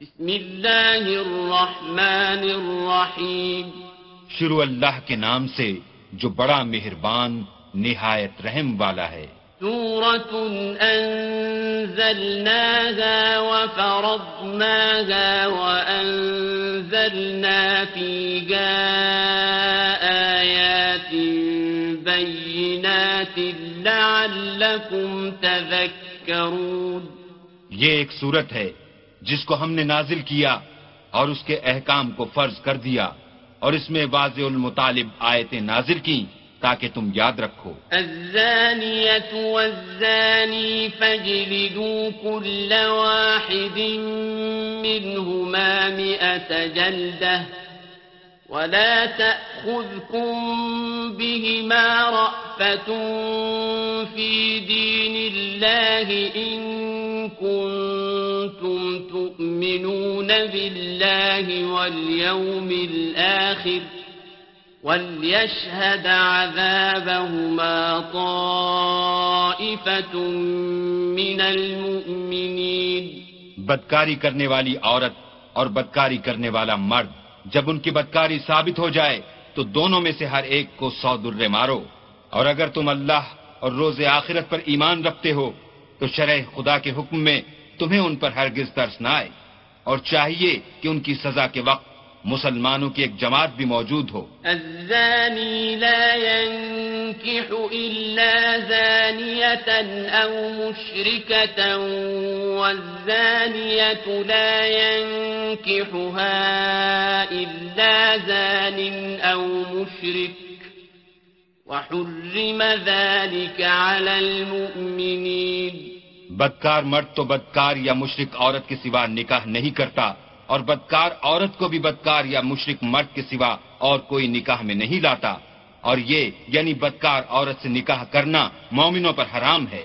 بسم اللہ الرحمن الرحیم شروع اللہ کے نام سے جو بڑا مہربان نہایت رحم والا ہے۔ سورة أنزلناها وفرضناها وأنزلنا فيها آيات بينات لعلكم تذكرون. یہ ایک صورت ہے۔ جس کو ہم نے نازل کیا اور اس کے احکام کو فرض کر دیا اور اس میں واضح المطالب آیتیں نازل کی تاکہ تم یاد رکھو۔ الزانية والزاني فاجلدوا كل واحد منهما مئة جلدة ولا تأخذكم بهما رأفة في دين الله إن كنتم تؤمنون بالله واليوم الآخر وليشهد عذابهما طائفة من المؤمنين. بدکاری کرنے والی عورت اور بدکاری کرنے والا مرد جب ان کی بدکاری ثابت ہو جائے تو دونوں میں سے ہر ایک کو سو درے مارو اور اگر تم اللہ اور روز آخرت پر ایمان رکھتے ہو تو شرح خدا کے حکم میں تمہیں ان پر ہرگز ترس نہ آئے۔ اور چاہیے کہ ان کی سزا کے وقت مسلمانوں کی ایک جماعت بھی موجود ہو۔ الزاني لا ينكح إلا زانية أو مشركة والزانية لا ينكحها إلا زان أو مشرك وحرم ذلك على المؤمنين بدکار مرد تو بدکار یا مشرق عورت کے سوا نکاح نہیں کرتا اور بدکار عورت کو بھی بدکار یا مشرق مرد کے سوا اور کوئی نکاح میں نہیں لاتا اور یہ یعنی بدکار عورت سے نکاح کرنا مومنوں پر حرام ہے۔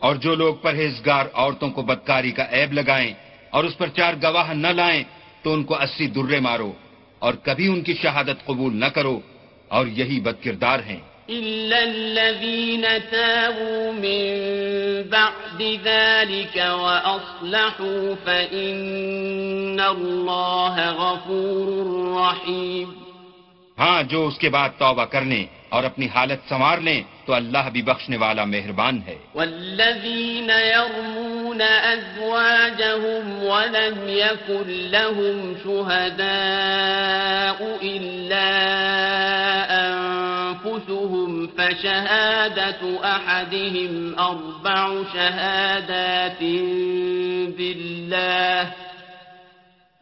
اور جو لوگ پرہیزگار عورتوں کو بدکاری کا عیب لگائیں اور اس پر چار گواہ نہ لائیں تو ان کو اسی درے مارو اور کبھی ان کی شہادت قبول نہ کرو اور یہی بد کردار ہیں۔ إلا الذين تابوا من بعد ذلك وأصلحوا فإن الله غفور رحيم۔ ہاں جو اس کے بعد توبہ کرنے اور اپنی حالت سنوار لیں تو اللہ بھی بخشنے والا مہربان ہے۔ والذين يرمون أزواجهم ولم يكن لهم شهداء إلا أنفسهم فشهادة أحدهم أربع شهادات بالله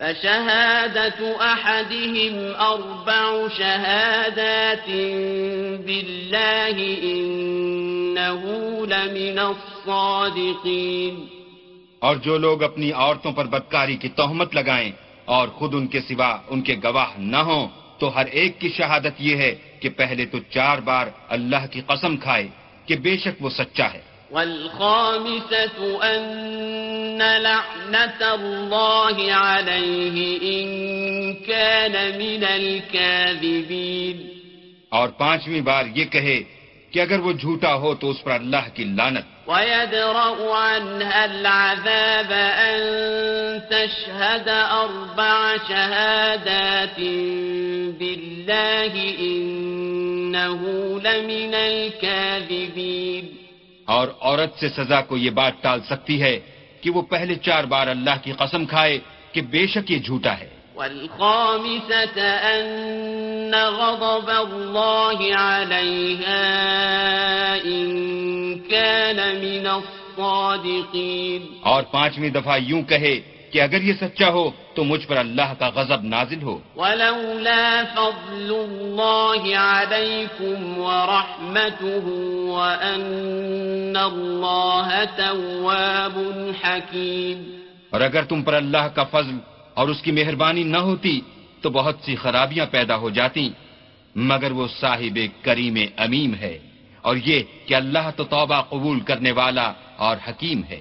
فشهادة أحدهم أربع شهادات بالله إنه لمن الصادقين. اور جو لوگ اپنی عورتوں پر بدکاری کی تہمت لگائیں اور خود ان کے سوا ان کے گواہ نہ ہوں، تو ہر ایک کی شہادت یہ ہے کہ پہلے تو چار بار اللہ کی قسم کھائے کہ بے شک وہ سچا ہے۔ والخامسة أن لعنة الله عليه إن كان من الكاذبين. اور پانچویں بار یہ کہے کہ اگر وہ جھوٹا ہو تو اس پر اللہ کی لانت ويدرأ عنها العذاب أن تشهد أربع شهادات بالله إنه لمن الكاذبين. اور عورت سے سزا کو یہ بات ٹال سکتی ہے کہ وہ پہلے چار بار اللہ کی قسم کھائے کہ بے شک یہ جھوٹا ہے۔ والخامسة أن غضب الله عليها إن كان من الصادقين. اور پانچویں دفعہ یوں کہے کہ اگر یہ سچا ہو تو مجھ پر اللہ کا غضب نازل ہو۔ ولولا فضل الله عليكم ورحمته وأن الله تواب حكيم۔ اور اگر تم پر اللہ کا فضل اور اس کی مہربانی نہ ہوتی تو بہت سی خرابیاں پیدا ہو جاتی مگر وہ صاحب کریم امیم ہے اور یہ کہ اللہ تو توبہ قبول کرنے والا اور حکیم ہے۔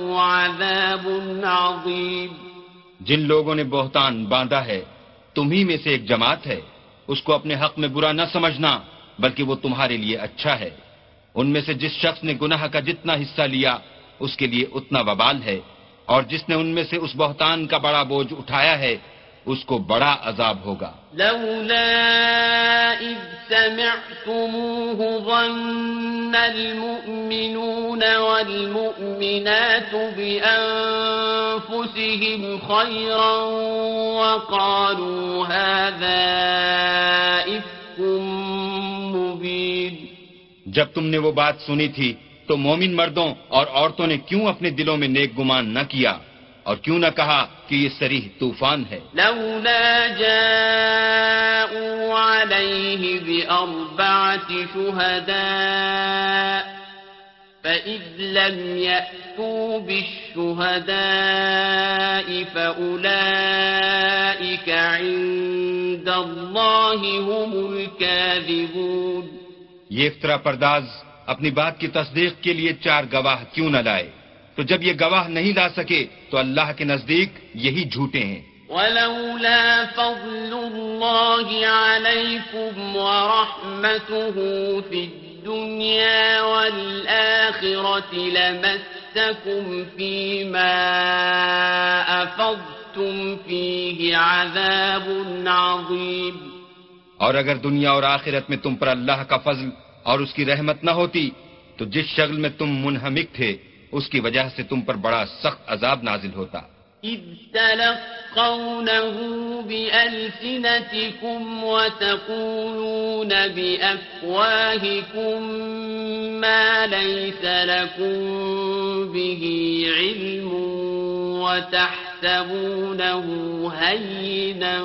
عذاب عظیم۔ جن لوگوں نے بہتان باندھا ہے تمہیں میں سے ایک جماعت ہے۔ اس کو اپنے حق میں برا نہ سمجھنا، بلکہ وہ تمہارے لیے اچھا ہے۔ ان میں سے جس شخص نے گناہ کا جتنا حصہ لیا، اس کے لیے اتنا وبال ہے۔ اور جس نے ان میں سے اس بہتان کا بڑا بوجھ اٹھایا ہے اس کو بڑا عذاب ہوگا۔ لولا إذ سمعتموه ظن المؤمنون والمؤمنات بأنفسهم خيرا وقالوا هذا إفك مبين۔ جب تم نے وہ بات سنی تھی تو مومن مردوں اور عورتوں نے کیوں اپنے دلوں میں نیک گمان نہ کیا؟ اور کیوں نہ کہا کہ یہ سریح طوفان ہے۔ لولا جاءوا عليه بأربعة شهداء فإذ لم يأتوا بالشهداء فأولئك عند الله هم الكاذبون۔ یہ افطرا پرداز اپنی بات کی تصدیق کے لیے چار گواہ کیوں نہ لائے؟ تو جب یہ گواہ نہیں لا سکے تو اللہ کے نزدیک یہی جھوٹے ہیں۔ ولولا فضل الله عليكم ورحمته في الدنيا والآخرة لمسكم فيما أفضتم فيه عذاب عظيم۔ اور اگر دنیا اور آخرت میں تم پر اللہ کا فضل اور اس کی رحمت نہ ہوتی تو جس شغل میں تم منہمک تھے اس کی وجہ سے تم پر بڑا سخت عذاب نازل ہوتا۔ إذ تلقونه بألسنتكم وتقولون بأفواهكم ما ليس لكم به علم وتحسبونه هينا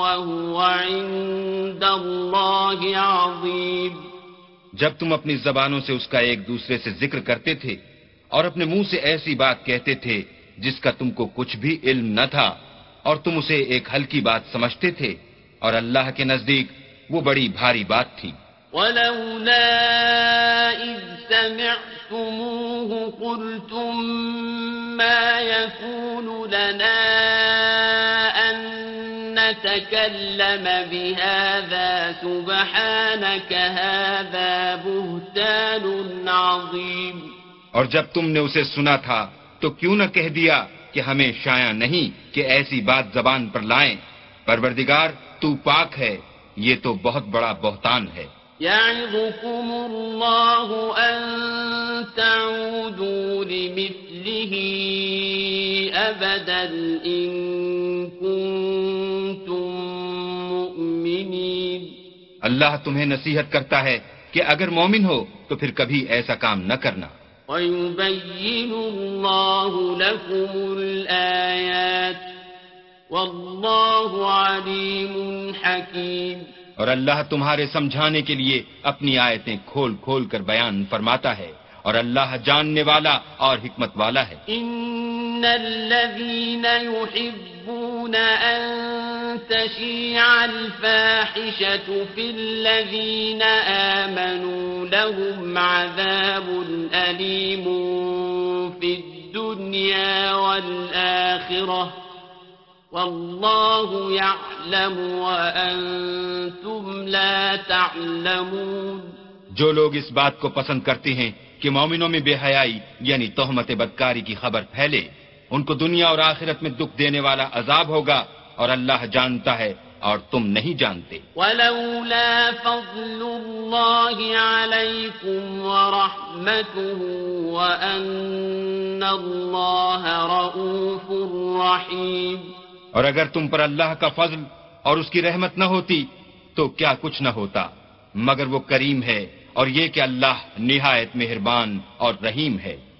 وهو عند الله عظيم جب تم اپنی زبانوں سے اس کا ایک دوسرے سے ذکر کرتے تھے اور اپنے منہ سے ایسی بات کہتے تھے جس کا تم کو کچھ بھی علم نہ تھا، اور تم اسے ایک ہلکی بات سمجھتے تھے، اور اللہ کے نزدیک وہ بڑی بھاری بات تھی۔ ولولا إذ سمعتموه قلتم ما يكون لنا أن نتكلم بهذا سبحانك هذا بهتان عظيم اور جب تم نے اسے سنا تھا تو کیوں نہ کہہ دیا کہ ہمیں شایا نہیں کہ ایسی بات زبان پر لائیں۔ پروردگار تو پاک ہے یہ تو بہت بڑا بہتان ہے۔ يعظكم الله أن تعودوا لمثله أبدا إن كنتم مؤمنين اللہ تمہیں نصیحت کرتا ہے کہ اگر مومن ہو تو پھر کبھی ایسا کام نہ کرنا۔ ويبين الله لكم الآيات والله عليم حكيم اور اللہ تمہارے سمجھانے کے لیے اپنی آیتیں کھول کھول کر بیان فرماتا ہے اور اللہ جاننے والا اور حکمت والا ہے۔ إن الذين يحبون أن تشيع الفاحشة في الذين آمنوا لهم عذاب أليم في الدنيا والآخرة. والله يعلم وأنتم لا تعلمون. جو لوگ اس بات کو پسند کرتے ہیں کہ مومنوں میں بے حیائی یعنی تہمت بدکاری کی خبر پھیلے، ان کو دنیا اور آخرت میں دکھ دینے والا عذاب ہوگا۔ اور اللہ جانتا ہے اور تم نہیں جانتے۔ ولولا فضل الله عليكم ورحمته وأن الله رؤوف رحيم اور اگر تم پر اللہ کا فضل اور اس کی رحمت نہ ہوتی تو کیا کچھ نہ ہوتا مگر وہ کریم ہے اور یہ کہ اللہ نہایت مہربان اور رحیم ہے۔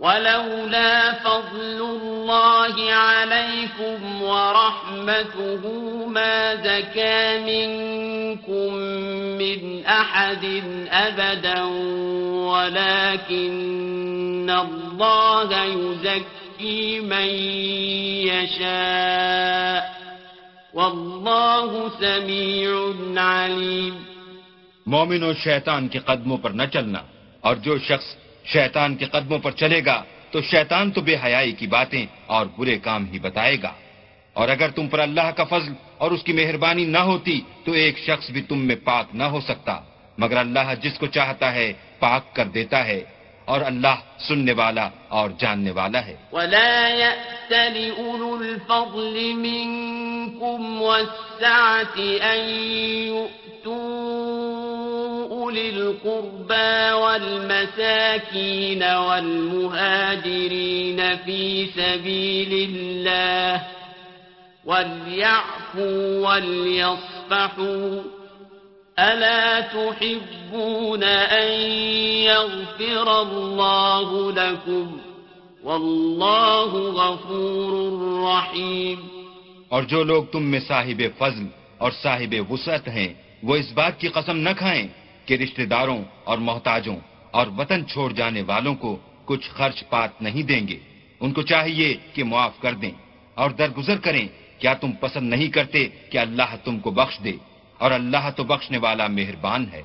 ولولا فضل الله عليكم ورحمته ما زكى منكم من أحد أبدا ولكن الله يزكي من يشاء. والله سميع عليم. مومن و شیطان کے قدموں پر نہ چلنا اور جو شخص شیطان کے قدموں پر چلے گا تو شیطان تو بے حیائی کی باتیں اور برے کام ہی بتائے گا۔ اور اگر تم پر اللہ کا فضل اور اس کی مہربانی نہ ہوتی تو ایک شخص بھی تم میں پاک نہ ہو سکتا۔ مگر اللہ جس کو چاہتا ہے پاک کر دیتا ہے اور اللہ سننے والا اور جاننے والا ہے۔ ولا يأتل أولو الفضل منكم والسعة أن يؤتوا أولي القربى والمساكين والمهاجرين في سبيل الله وليعفوا وليصفحوا ألا تحبون أن يغفر الله لكم والله غفور رحيم اور جو لوگ تم میں صاحب فضل اور صاحب وسعت ہیں وہ اس بات کی قسم نہ کھائیں کہ رشتہ داروں اور محتاجوں اور وطن چھوڑ جانے والوں کو کچھ خرچ پات نہیں دیں گے۔ ان کو چاہیے کہ معاف کر دیں اور درگزر کریں۔ کیا تم پسند نہیں کرتے کہ اللہ تم کو بخش دے؟ اور اللہ تو بخشنے والا مہربان ہے۔